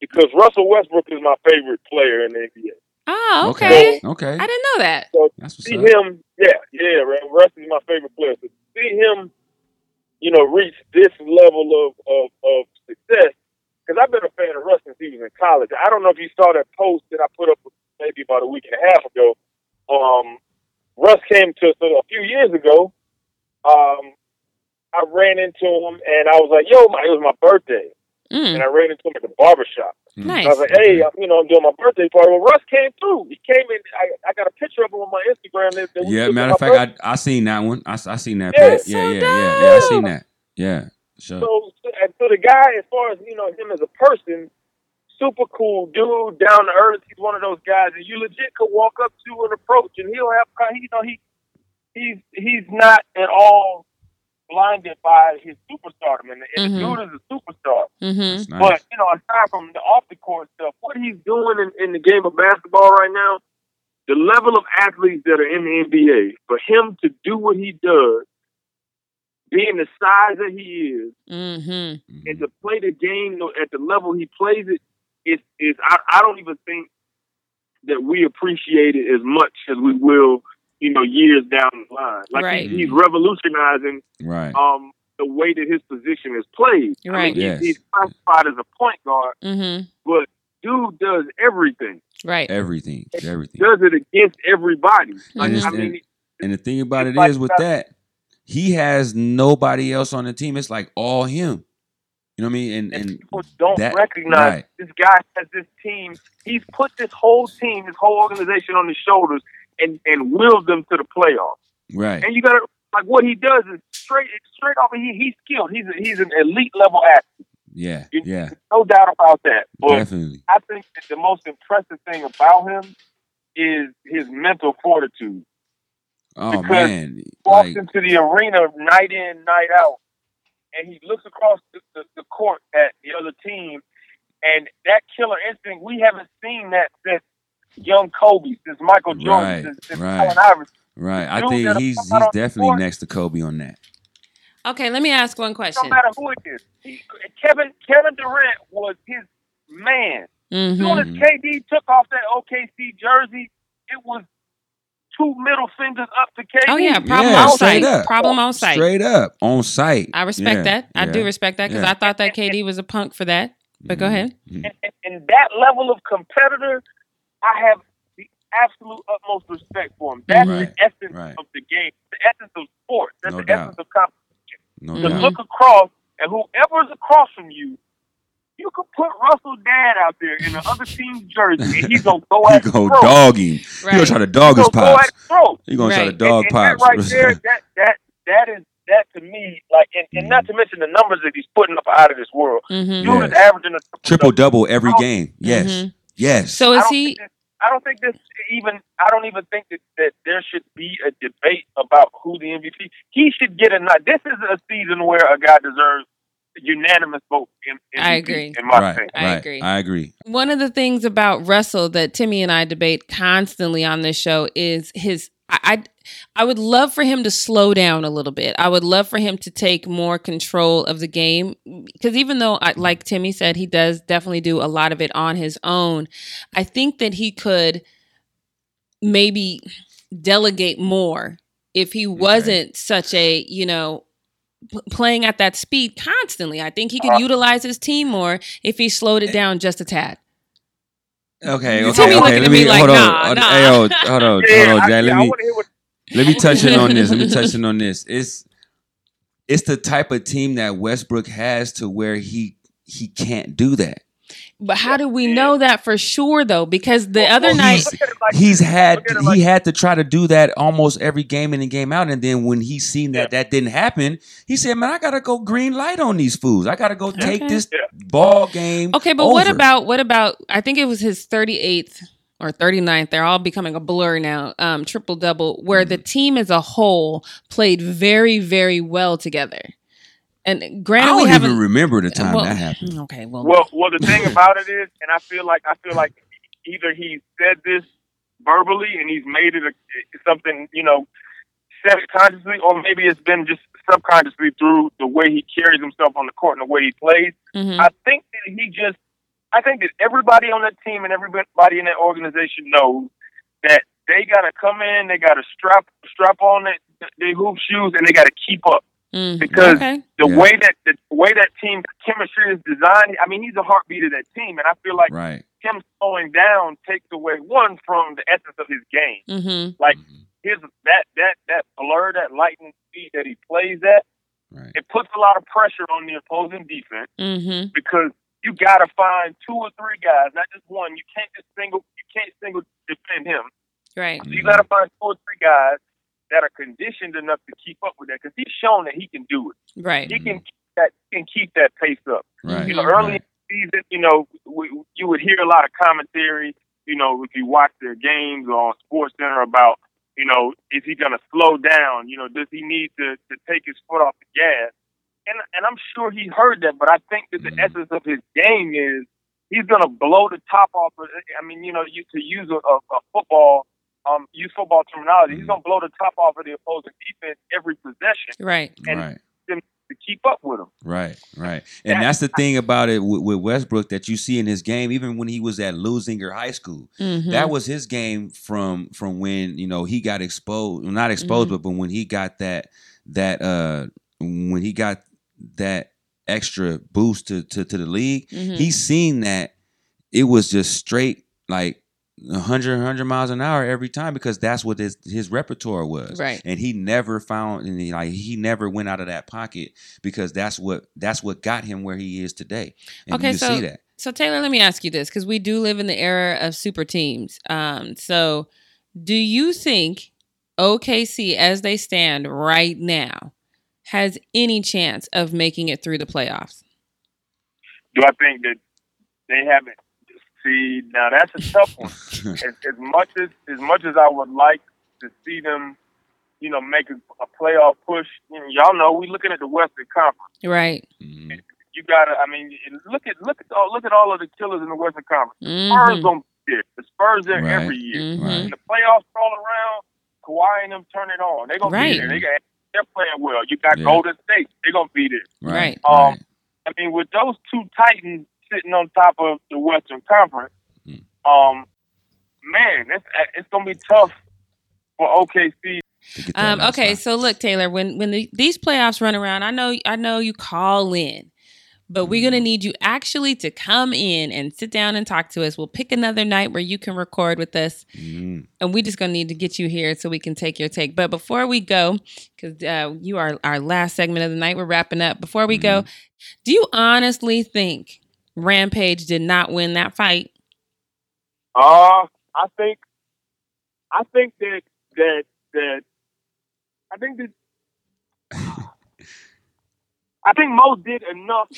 because Russell Westbrook is my favorite player in the NBA. Oh, okay. Okay. I didn't know that. That's what's see up. him, yeah, yeah, right. Russ is my favorite player. So see him, you know, reach this level of of, of success. Because I've been a fan of Russ since he was in college. I don't know if you saw that post that I put up maybe about a week and a half ago. Um, Russ came to us a few years ago. Um, I ran into him and I was like, "Yo, my, it was my birthday," Mm, and I ran into him at the barbershop. Mm. nice. I was like, hey, uh, you know, I'm doing my birthday party. Well, Russ came through. He came in. I, I got a picture of him on my Instagram. That, that Yeah, matter of my fact, I I seen that one. I, I seen that. Yeah. yeah, So yeah, yeah, yeah. I seen that. Yeah, sure. So, and so the guy, as far as you know, him as a person, super cool dude, down to earth. He's one of those guys that you legit could walk up to and approach, and he'll have, he, you know, he he's he's not at all blinded by his superstardom, and, and Mhm. the dude is a superstar. Mm-hmm. Nice. But you know, aside from the off the court stuff, what he's doing in, in the game of basketball right now, the level of athletes that are in the NBA, for him to do what he does, being the size that he is, Mm-hmm. and to play the game at the level he plays it, is is I, I don't even think that we appreciate it as much as we will, you know, years down the line. Like Right. he, he's revolutionizing right. um the way that his position is played. I Right. mean, Yes. he's, he's classified as a point guard Mm-hmm. but dude does everything. Right. Everything. Everything. Does it against everybody. Like. I mean, And the thing about it It's like is with that- that, he has nobody else on the team. It's like all him. You know what I mean? And and and people don't that- recognize right. this guy has this team. He's put this whole team, this whole organization on his shoulders, and and willed them to the playoffs. right. And you got to like what he does is straight straight off. He, he's skilled. He's a, he's an elite level athlete. Yeah. You- Yeah. No doubt about that. But Definitely. I think that the most impressive thing about him is his mental fortitude. Oh because man. walks Like into the arena night in, night out, and he looks across the, the, the court at the other team, and that killer instinct, we haven't seen that since young Kobe, since Michael Jordan, Right, since, since right. Allen Iverson. right. I think he's he's out on the definitely court. next to Kobe on that. Okay. Let me ask one question. No question. matter who it is. He, Kevin Kevin Durant was his man. As soon Mm-hmm. as KD took off that OKC jersey, it was two middle fingers up to KD. Oh yeah. Problem Yeah, on straight sight. up. Problem on sight. Straight up on sight. I respect Yeah, that. I do respect that because Yeah. I thought that KD was a punk for that. But go Mhm. ahead. Mhm. and, and, and that level of competitor, I have the absolute utmost respect for him. That's Right, the essence right. of the game, the essence of sports. That's No the doubt. essence of competition. No Mhm. To doubt. look across, and whoever's across from you, You could put Russell Dad out there in the other team's jersey, and he's gonna go He at the gonna throat. dog him. He gonna try to dog He's his gonna go at the throat. He gonna try to dog and, and pops. that right there, that that that is that to me, like, and, and not to mention the numbers that he's putting up out of this world. hmm Dude Yes. is averaging a Triple double. double every game. Yes. Mhm. Yes. So is don't he? this- I don't think this even. I don't even think that, that there should be a debate about who the MVP. He should get a nod. This is a season where a guy deserves a unanimous vote. In, I MVP, agree. In my right. opinion. I agree. I agree. One of the things about Russell that Timmy and I debate constantly on this show is his. I, I I would love for him to slow down a little bit. I would love for him to take more control of the game because even though, I, like Timmy said, he does definitely do a lot of it on his own. I think that he could maybe delegate more if he wasn't such a you know p- playing at that speed constantly. I think he could Uh, utilize his team more if he slowed it down just a tad. Okay. You Okay. okay. Let me me like, hold on. nah, Hold- nah. Hey, hold, hold on. Yeah, Hold on, I, Jay. Let me want to hear what. let me touch in on this. Let me touch in on this. It's it's the type of team that Westbrook has to where he he can't do that. But how do we Yeah. know that for sure though? Because the Well, other well, night, look at it like He's had Look he had to try to do that almost every game in and game out, and then when he seen that that didn't happen, he said, "Man, I gotta go green light on these fools. I gotta go take Okay. this Yeah. ball game." okay, but what about what about? I think it was his thirty eighth or 39th. They're all becoming a blur now. Um, triple double, where the team as a whole played very, very well together. And I don't we even haven't. remember the time well, that happened. Okay, well, Well, well, the thing about it is, and I feel like I feel like either he said this verbally and he's made it a, something, you know, said it consciously, or maybe it's been just subconsciously through the way he carries himself on the court and the way he plays. mhm. I think that he just, I think that everybody on that team and everybody in that organization knows that they got to come in, they got to strap strap on their, their hoop shoes, and they got to keep up Mm. because okay, the Yeah. way that the way that team chemistry is designed. I mean, he's a heartbeat of that team, and I feel like Right. him slowing down takes away one from the essence of his game. mm-hmm. Like his that that that blur, that lightning speed that he plays at, Right. it puts a lot of pressure on the opposing defense Mm-hmm. because you got to find two or three guys, not just one. You can't just single. You can't single defend him. Right. So you got to find two or three guys that are conditioned enough to keep up with that because he's shown that he can do it. Right. He can keep that he can keep that pace up. Right. You know, early Right. in the season, you know, we, you would hear a lot of commentary. You know, if you watch their games or on Sports Center about, you know, is he going to slow down? You know, does he need to to take his foot off the gas? And and I'm sure he heard that, but I think that the Mhm. essence of his game is he's going to blow the top off. Of, I mean, you know, you to use a, a, a football. Um, use football terminology. He's Mhm. gonna blow the top off of the opposing defense every possession Right. and- right. to keep up with him. Right, right, and That- that's the thing about it with, with Westbrook that you see in his game, even when he was at Leuzinger High School. Mm-hmm. That was his game from from when you know he got exposed, well, not exposed, Mhm. but when he got that that uh when he got that extra boost to to, to the league, Mhm. he seen that it was just straight like 100 100 miles an hour every time because that's what his his repertoire was Right. and he never found and he, like he never went out of that pocket because that's what that's what got him where he is today and Okay, you so- see that So Taylor, let me ask you this because we do live in the era of super teams. Um, so do you think OKC, as they stand right now, has any chance of making it through the playoffs? Do I think that they haven't? See, now that's a tough one. as, as much as as much as I would like to see them, you know, make a, a playoff push. You know, y'all know we're looking at the Western Conference. Right. Mhm. You gotta, I mean, look at look at all look at all of the killers in the Western Conference. Spurs Mhm. gonna be there. The Spurs there Right. every year. Mhm. Right. When the playoffs roll around, Kawhi and them turn it on. They're gonna Right. be there. They got they're playing well. You got Yeah. Golden State. They're gonna be there. Right. Um, right. I mean, with those two Titans sitting on top of the Western Conference, Mm. um, man, it's it's gonna be tough for OKC. to get that Um, okay, line. so look, Taylor, when when the, these playoffs run around, I know I know you call in, but we're Mm-hmm. gonna need you actually to come in and sit down and talk to us. We'll pick another night where you can record with us, Mhm. and we just gonna need to get you here so we can take your take. But before we go, because uh, you are our last segment of the night, we're wrapping up. Before we go, Mm-hmm. do you honestly think Rampage did not win that fight? Uh, I think, I think that that that, I think that. I think Mo did enough.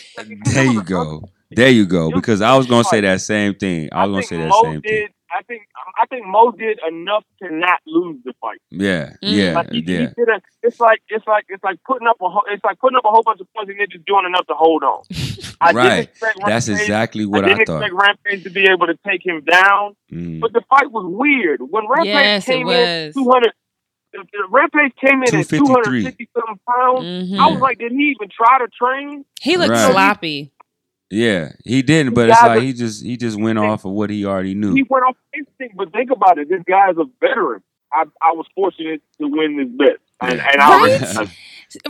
There you go. There you go. Because I was gonna say that same thing. I was gonna say that Mo same did, thing. I think I think Mo did enough to not lose the fight. Yeah, Mm. yeah, Like he, he yeah. did a, it's like it's like it's like putting up a whole, it's like putting up a whole bunch of points and then just doing enough to hold on. I Right. didn't expect That's Rampage, exactly what I I didn't thought. expect Rampage to be able to take him down, Mm. but the fight was weird. When Rampage Yes, came in two hundred, the, the Rampage came in at two 253. hundred fifty something pounds. Mhm. I was like, did he even try to train? He looked Right. sloppy. Yeah, he didn't, but it's like are- he just he just went off of what he already knew. He went off instinct, but think about it. This guy's a veteran. I, I was fortunate to win this bet, and, and I, Right? I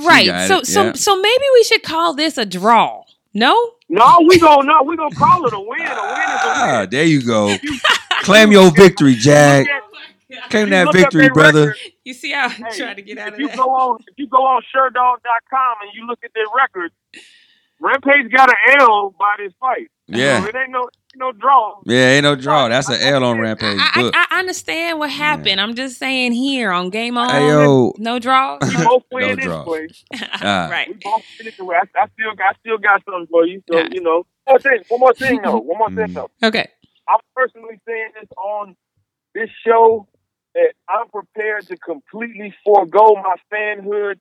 Right. So it, so yeah. so maybe we should call this a draw. No? no, we don't. no, we gonna call it a win. A win is a Ah, there you go. Claim your victory, Jack. Claim that victory, brother. record, You see how I'm hey, trying to get out if of you that? go on if you go on Sherdog.com and you look at their record, Rampage got an L by this fight. Yeah. So it ain't no ain't no draw. Yeah, ain't no draw. That's an L on Rampage I, book. I understand what happened. I'm just saying here on Game On, Hey yo, no draw. We both No this draw. way. Ah. right. We both win this way. I, I still I still got something for you. So Yeah. you know. One more thing. One more thing though. One more thing Mm. though. Okay. I'm personally saying this on this show that I'm prepared to completely forego my fanhood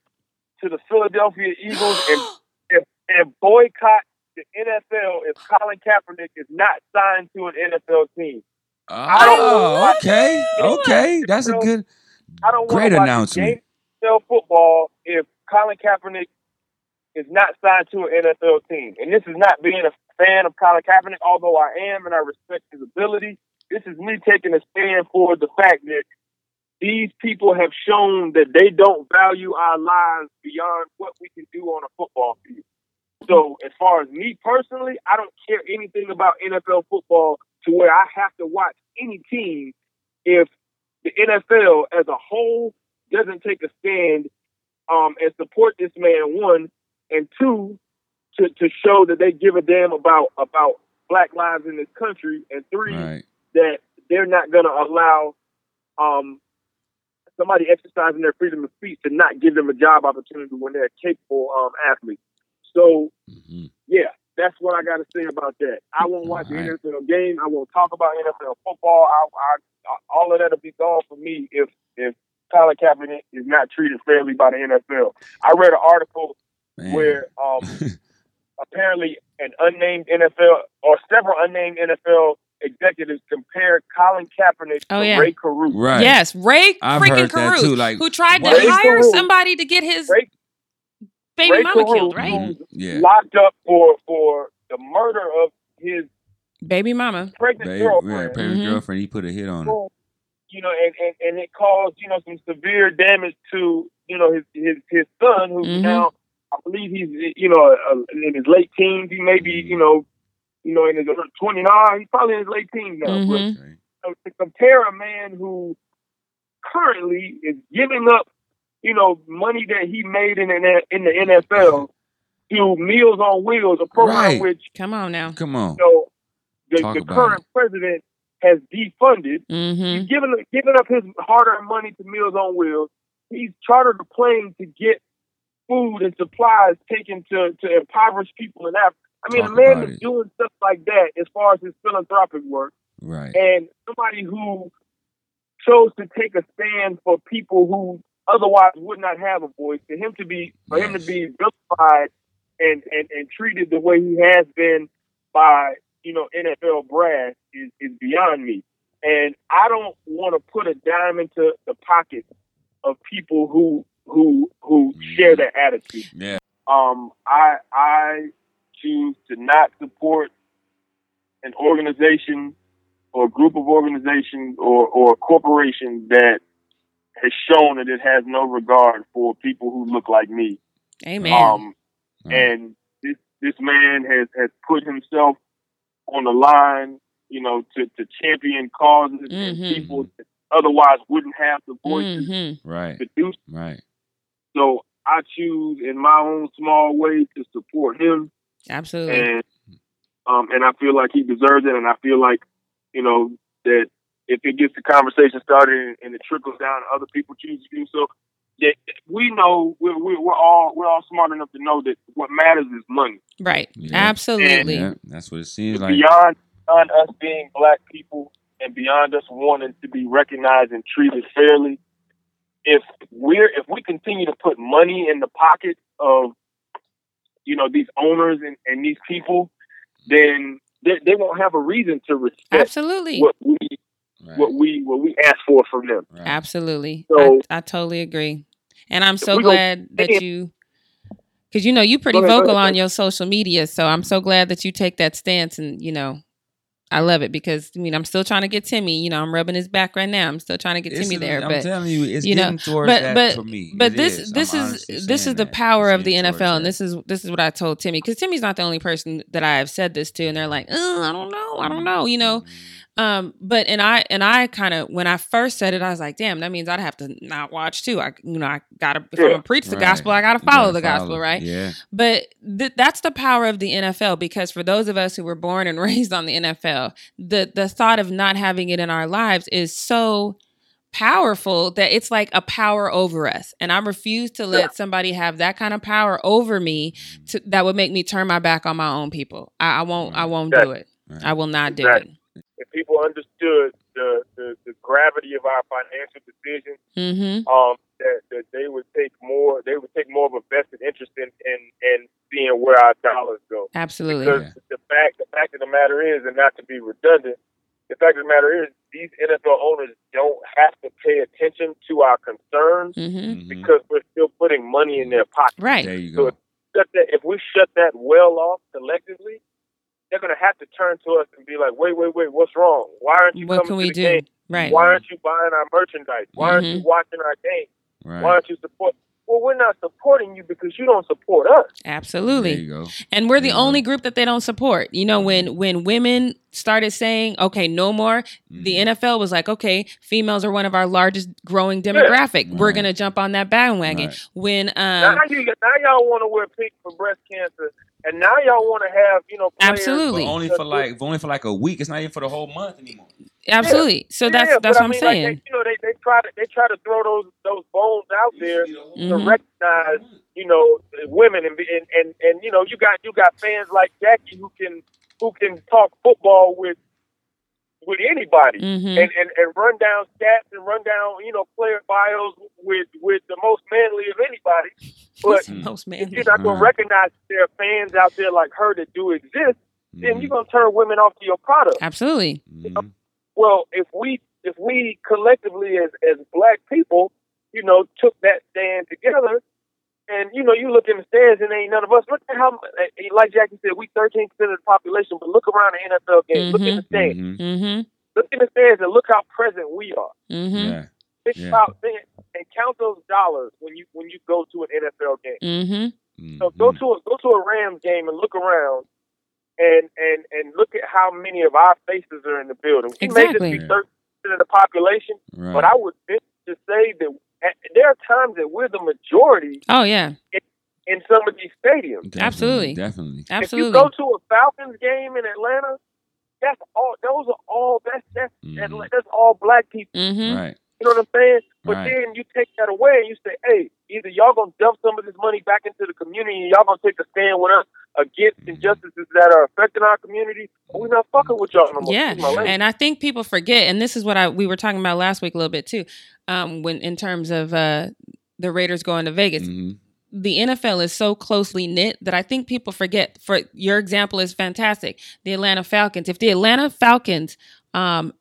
to the Philadelphia Eagles and, and, boycott the NFL if Colin Kaepernick is not signed to an NFL team. Oh, okay, okay. That's a good. I don't Great want announcement. a game of NFL football if Colin Kaepernick is not signed to an NFL team. And this is not being a fan of Colin Kaepernick, although I am and I respect his ability. This is me taking a stand for the fact that these people have shown that they don't value our lives beyond what we can do on a football field. So, as far as me personally, I don't care anything about NFL football to where I have to watch any team if the NFL as a whole doesn't take a stand um, and support this man, one, and two, to, to show that they give a damn about about black lives in this country, and three, Right. that they're not going to allow um, somebody exercising their freedom of speech to not give them a job opportunity when they're capable um, athletes. So, Mhm. yeah, that's what I got to say about that. I won't watch All right. the NFL game. I won't talk about NFL football. I, I, all of that'll be gone for me if if Colin Kaepernick is not treated fairly by the NFL. I read an article Man. where um, apparently an unnamed NFL or several unnamed NFL executives compared Colin Kaepernick Oh, to yeah. Rae Carruth. right. Yes, Rae I've freaking heard that Carruth, too, like, who tried to Rae hire Carruth- somebody to get his Rae, baby Rae mama Carruth, killed, right? Yeah. locked up for for the murder of his Baby mama. pregnant Baby, girlfriend. yeah, pregnant Mhm. girlfriend. He put a hit on her. You know, and, and, and it caused, you know, some severe damage to, you know, his his, his son, who's Mhm. now, I believe he's, you know, uh, in his late teens. He may be, you know, you know, in his 29. He's probably in his late teens now. But Mhm. Okay. uh, to compare a man who currently is giving up, you know, money that he made in the, in the NFL to Meals on Wheels, a program Right. which, Come on now. Come on. you know, the, the about current president has defunded. Mm-hmm. He's giving giving up his hard-earned money to Meals on Wheels. He's chartered a plane to get food and supplies taken to, to impoverished people in Africa. I mean, Talk a man is it. doing stuff like that as far as his philanthropic work, Right. and somebody who chose to take a stand for people who otherwise would not have a voice. For him to be for him to be vilified and, and, and treated the way he has been by you know NFL brass is, is beyond me. And I don't want to put a dime into the pocket of people who who who share that attitude. Yeah. Um, I I choose to not support an organization or a group of organizations or, or a corporation that has shown that it has no regard for people who look like me. Amen. Um, Right. and this this man has has put himself on the line, you know, to, to champion causes and Mhm. people that otherwise wouldn't have the voices mm-hmm. Right. to do. Right. So I choose in my own small way to support him Absolutely. and um, and I feel like he deserves it. And I feel like, you know, that if it gets the conversation started and, and it trickles down, to other people choose to do so. That we know we're, we're, we're all we're all smart enough to know that what matters is money. Right. Yeah. Absolutely. Yeah, that's what it seems like. beyond beyond us being black people and beyond us wanting to be recognized and treated fairly, if we're if we continue to put money in the pocket of you know these owners and, and these people, then they, they won't have a reason to respect Absolutely. what we Right, what we what we ask for from them. right. Absolutely. So- I, I totally agree. And I'm so we go- glad that Yeah. you because you know you pretty ahead, vocal ahead. on your social media, so I'm so glad that you take that stance and you know I love it because I mean I'm still trying to get Timmy, you know, I'm rubbing his back right now. I'm still trying to get It's- Timmy there. I'm but telling you, it's you know, getting towards but- that but- for me. but It this is. this I'm is this is the power of the NFL, and that. this is this is what I told Timmy because Timmy's not the only person that I have said this to, and they're like, I don't know, I don't know, you know. Mm-hmm. Um, but and I and I kind of when I first said it, I was like, damn, that means I'd have to not watch too. I you know I gotta if I'm Yeah. gonna preach the Right. gospel, I gotta follow gotta the gospel, right? Yeah. But th- that's the power of the NFL because for those of us who were born and raised on the NFL, the the thought of not having it in our lives is so powerful that it's like a power over us. And I refuse to let Yeah. somebody have that kind of power over me to, that would make me turn my back on my own people. I, I won't I won't do it. Right. I will not do it. If people understood the, the, the gravity of our financial decisions, Mm-hmm. um, that, that they would take more they would take more of a vested interest in, in, in seeing where our dollars go. Absolutely. Because the fact the fact of the matter is, and not to be redundant, the fact of the matter is these NFL owners don't have to pay attention to our concerns Mm-hmm. Mhm. because we're still putting money in their pocket. Right. There you So if, that, if we shut that well off collectively, they're gonna have to turn to us and be like, wait, wait, wait, what's wrong? Why aren't you What coming can to we the do? game? Right. Why aren't you buying our merchandise? Why aren't you Mhm. watching our game? Right. Why aren't you support? Well, we're not supporting you because you don't support us. Absolutely. There you go. And we're the Yeah. only group that they don't support. You know, when when women started saying, "Okay, no more," the Mhm. NFL was like, "Okay, females are one of our largest growing demographic. We're Right. gonna jump on that bandwagon." Right. When um, now, you, now y'all want to wear pink for breast cancer, and now y'all want to have you know players Absolutely. But only for like only for like a week. It's not even for the whole month anymore. absolutely, so that's Yeah, that's what I I'm mean, saying. Like they, you know, they, they try to they try to throw those those bones out there to Mhm. recognize you know women and, and and and you know you got you got fans like Jackie who can who can talk football with with anybody Mhm. and, and and run down stats and run down you know player bios with with the most manly of anybody. But He's the most if you're not going to Right. recognize there are fans out there like her that do exist, then Mhm. you're going to turn women off to your product. Absolutely. Mhm. Well, if we if we collectively as as black people, you know, took that stand together, and you know, you look in the stands and ain't none of us. Look at how, like Jackie said, we 13 percent of the population, but look around the NFL game. Look in the stands. Mhm. Mm-hmm. Look in the stands and look how present we are. Mm-hmm. Yeah. Think Yeah. about think, and count those dollars when you when you go to an NFL game. Mm-hmm. So go to a go to a Rams game and look around, and and and look at how many of our faces are in the building. We may Exactly. just be thirty percent of the population, Right. but I would venture to say that at, there are times that we're the majority Oh yeah. in some of these stadiums. Definitely, Absolutely. Definitely. If you Absolutely. go to a Falcons game in Atlanta, that's all. Those are all. That's that's Mhm. that's all black people. Mm-hmm. Right. You know what I'm saying? But Right. then you take that away and you say, hey, either y'all gonna dump some of this money back into the community and y'all gonna take a stand with us against Mhm. injustices that are affecting our community, we're not fucking with y'all no more. Yeah, Excuse my language. and I think people forget, and this is what I we were talking about last week a little bit too, um, when in terms of uh, the Raiders going to Vegas. Mhm. The NFL is so closely knit that I think people forget. For your example is fantastic. The Atlanta Falcons. If the Atlanta Falcons um,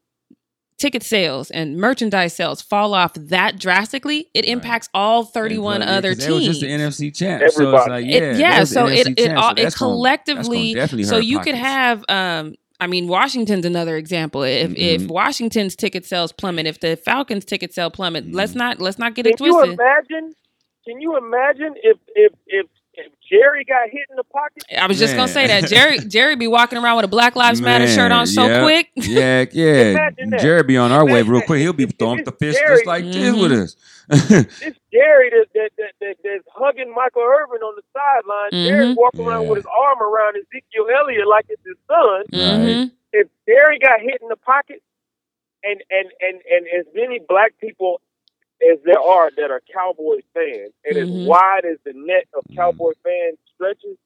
ticket sales and merchandise sales fall off that drastically, it Right. impacts all thirty-one Yeah, other 'cause They was teams. just the NFC champ. So it's Everybody. like, It- yeah, yeah, the so it NFC it champ, all so it that's gonna- gonna collectively so hurt you could have um I mean Washington's another example. If if Mhm. Washington's ticket sales plummet, if the Falcons ticket sale plummet, Mhm. let's not let's not get it twisted. Can you imagine? Can you imagine if if if, if Jerry got hit in the pocket? I was just gonna say that Jerry Jerry be walking around with a Black Lives Matter shirt on so yeah. quick. Yeah, yeah. Imagine that. Jared be on our way real quick. He'll be if- if throwing the fist Jerry- just like this Mhm. with us. This Jerry that, that, that, that that's hugging Michael Irvin on the sideline. Jerry Mhm. walking around with his arm around Ezekiel Elliott like it's his son. Mhm. If Jerry got hit in the pocket, and and and and as many black people as there are that are Cowboys fans, and Mhm. as wide as the net of Cowboy fans stretches,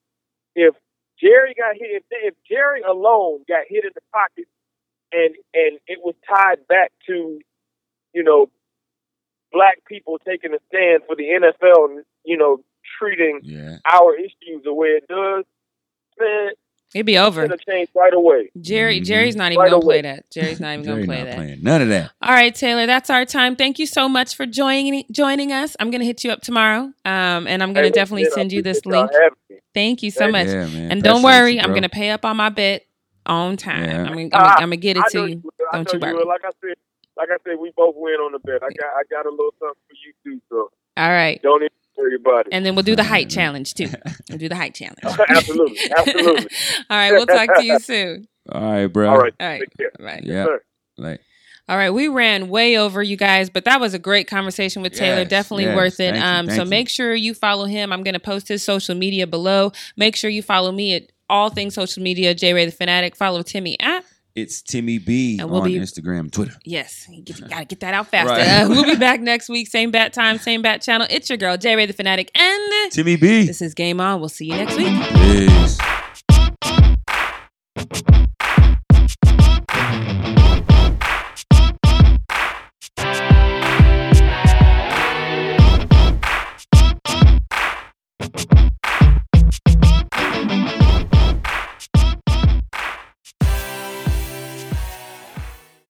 if Jerry got hit, if, if Jerry alone got hit in the pocket, and and it was tied back to, you know, black people taking a stand for the NFL, and you know, treating Yeah. our issues the way it does, man, It'd be over. gonna change right away. Jerry, Mhm. Jerry's not even Right gonna play that. Jerry's not even Jerry gonna play not that. playing none of that. All right, Taylor, that's our time. Thank you so much for joining joining us. I'm gonna hit you up tomorrow, um, and I'm gonna Hey, definitely man, send you this link. Thank you so Hey, much. Yeah, man. And don't worry, you, I'm gonna pay up on my bet on time. Yeah. I'm, gonna, I'm, gonna, I'm gonna get it I to know you. will. Don't you worry. will. Like I said, like I said, we both win on the bet. I got, I got a little something for you too. So All right, don't even worry about it. and then we'll do the height challenge too. We'll do the height challenge. absolutely, absolutely. All right, we'll talk to you soon. All right, bro. All right, All right, take care. right. Yeah. Sir. Like, All right, we ran way over you guys, but that was a great conversation with Taylor. Yes, Definitely yes. worth it. Thank you, um, so you. make sure you follow him. I'm going to post his social media below. Make sure you follow me at all things social media. J Ray the Fanatic. Follow Timmy at it's Timmy B and we'll on be, Instagram, Twitter. Yes, you, get, you gotta get that out faster. Right. Uh, we'll be back next week, same bat time, same bat channel. It's your girl J Ray the Fanatic and Timmy B. This is Game On. We'll see you next week. Peace.